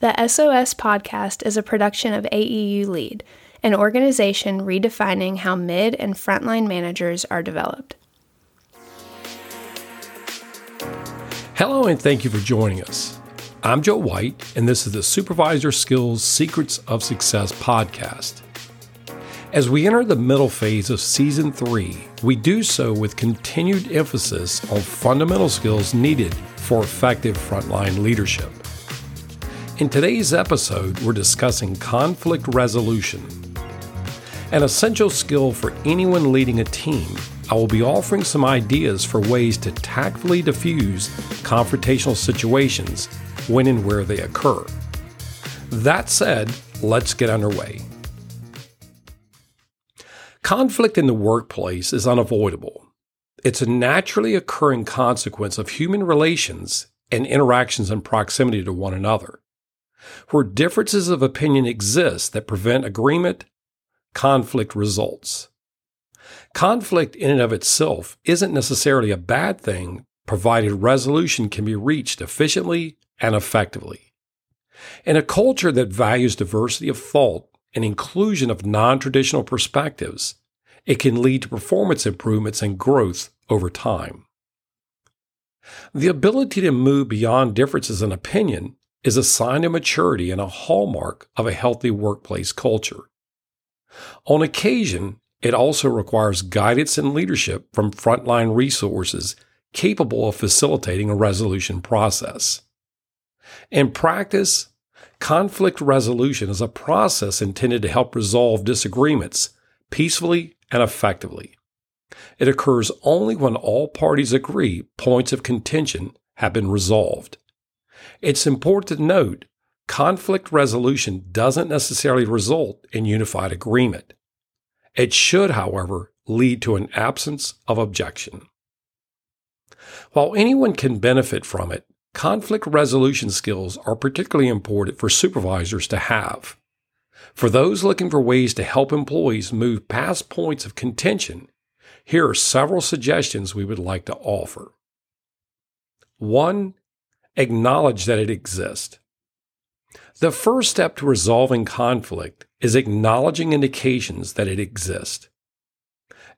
The SOS podcast is a production of AEU Lead, an organization redefining how mid and frontline managers are developed. Hello, and thank you for joining us. I'm Joe White, and this is the Supervisor Skills Secrets of Success podcast. As we enter the middle phase of season three, we do so with continued emphasis on fundamental skills needed for effective frontline leadership. In today's episode, we're discussing conflict resolution. An essential skill for anyone leading a team, I will be offering some ideas for ways to tactfully diffuse confrontational situations when and where they occur. That said, let's get underway. Conflict in the workplace is unavoidable. It's a naturally occurring consequence of human relations and interactions in proximity to one another. Where differences of opinion exist that prevent agreement, conflict results. Conflict in and of itself isn't necessarily a bad thing, provided resolution can be reached efficiently and effectively. In a culture that values diversity of thought and inclusion of non traditional perspectives, it can lead to performance improvements and growth over time. The ability to move beyond differences in opinion is a sign of maturity and a hallmark of a healthy workplace culture. On occasion, it also requires guidance and leadership from frontline resources capable of facilitating a resolution process. In practice, conflict resolution is a process intended to help resolve disagreements peacefully and effectively. It occurs only when all parties agree points of contention have been resolved. It's important to note conflict resolution doesn't necessarily result in unified agreement. It should, however, lead to an absence of objection. While anyone can benefit from it, conflict resolution skills are particularly important for supervisors to have. For those looking for ways to help employees move past points of contention, here are several suggestions we would like to offer. One acknowledge that it exists. The first step to resolving conflict is acknowledging indications that it exists.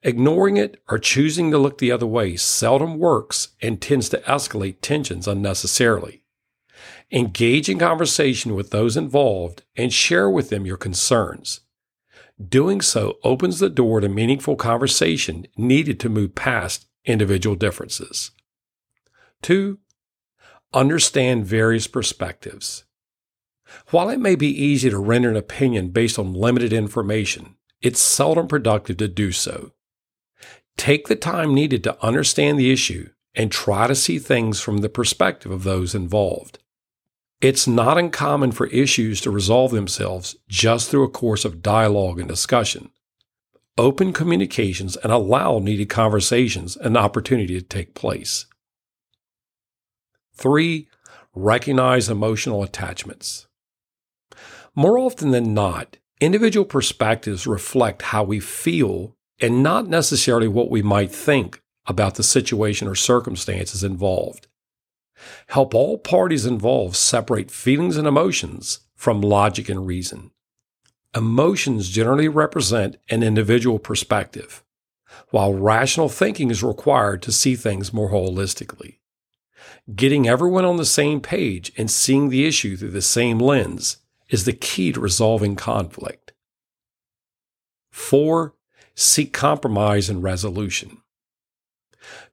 Ignoring it or choosing to look the other way seldom works and tends to escalate tensions unnecessarily. Engage in conversation with those involved and share with them your concerns. Doing so opens the door to meaningful conversation needed to move past individual differences. Two, understand various perspectives. While it may be easy to render an opinion based on limited information, it's seldom productive to do so. Take the time needed to understand the issue and try to see things from the perspective of those involved. It's not uncommon for issues to resolve themselves just through a course of dialogue and discussion. Open communications and allow needed conversations an opportunity to take place. Three, recognize emotional attachments. More often than not, individual perspectives reflect how we feel and not necessarily what we might think about the situation or circumstances involved. Help all parties involved separate feelings and emotions from logic and reason. Emotions generally represent an individual perspective, while rational thinking is required to see things more holistically. Getting everyone on the same page and seeing the issue through the same lens is the key to resolving conflict. Four, seek compromise and resolution.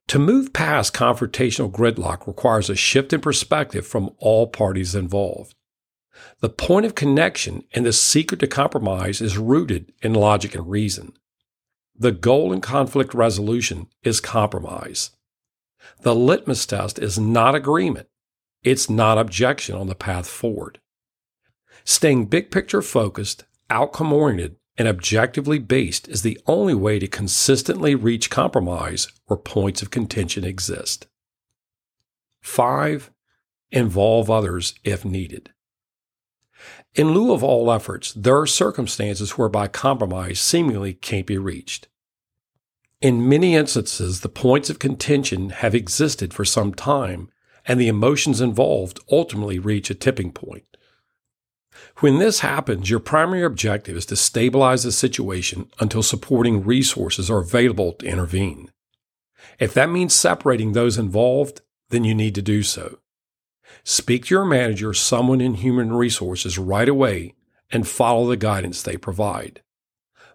To move past confrontational gridlock requires a shift in perspective from all parties involved. The point of connection and the secret to compromise is rooted in logic and reason. The goal in conflict resolution is compromise. The litmus test is not agreement, it's not objection on the path forward. Staying big picture focused, outcome oriented, and objectively based is the only way to consistently reach compromise where points of contention exist. 5. Involve others if needed. In lieu of all efforts, there are circumstances whereby compromise seemingly can't be reached. In many instances, the points of contention have existed for some time, and the emotions involved ultimately reach a tipping point. When this happens, your primary objective is to stabilize the situation until supporting resources are available to intervene. If that means separating those involved, then you need to do so. Speak to your manager, or someone in human resources right away, and follow the guidance they provide.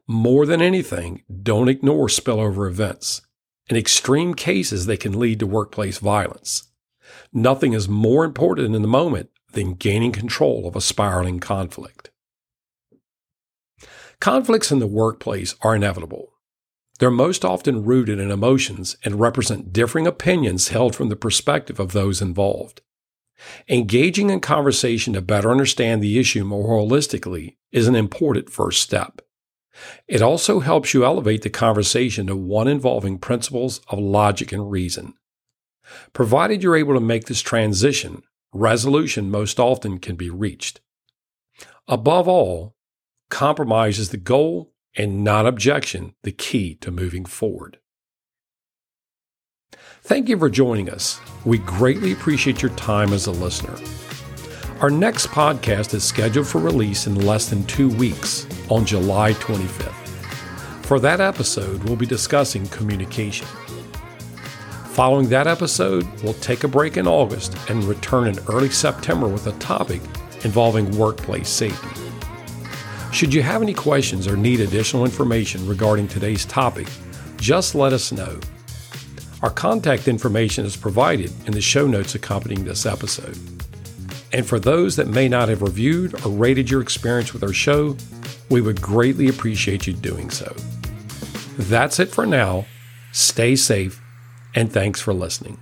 More than anything, don't ignore spillover events. In extreme cases, they can lead to workplace violence. Nothing is more important in the moment than gaining control of a spiraling conflict. Conflicts in the workplace are inevitable. They're most often rooted in emotions and represent differing opinions held from the perspective of those involved. Engaging in conversation to better understand the issue more holistically is an important first step. It also helps you elevate the conversation to one involving principles of logic and reason. Provided you're able to make this transition, resolution most often can be reached. Above all, compromise is the goal and not objection the key to moving forward. Thank you for joining us. We greatly appreciate your time as a listener. Our next podcast is scheduled for release in less than two weeks on July 25th. For that episode, we'll be discussing communication. Following that episode, we'll take a break in August and return in early September with a topic involving workplace safety. Should you have any questions or need additional information regarding today's topic, just let us know. Our contact information is provided in the show notes accompanying this episode. And for those that may not have reviewed or rated your experience with our show, we would greatly appreciate you doing so. That's it for now. Stay safe and thanks for listening.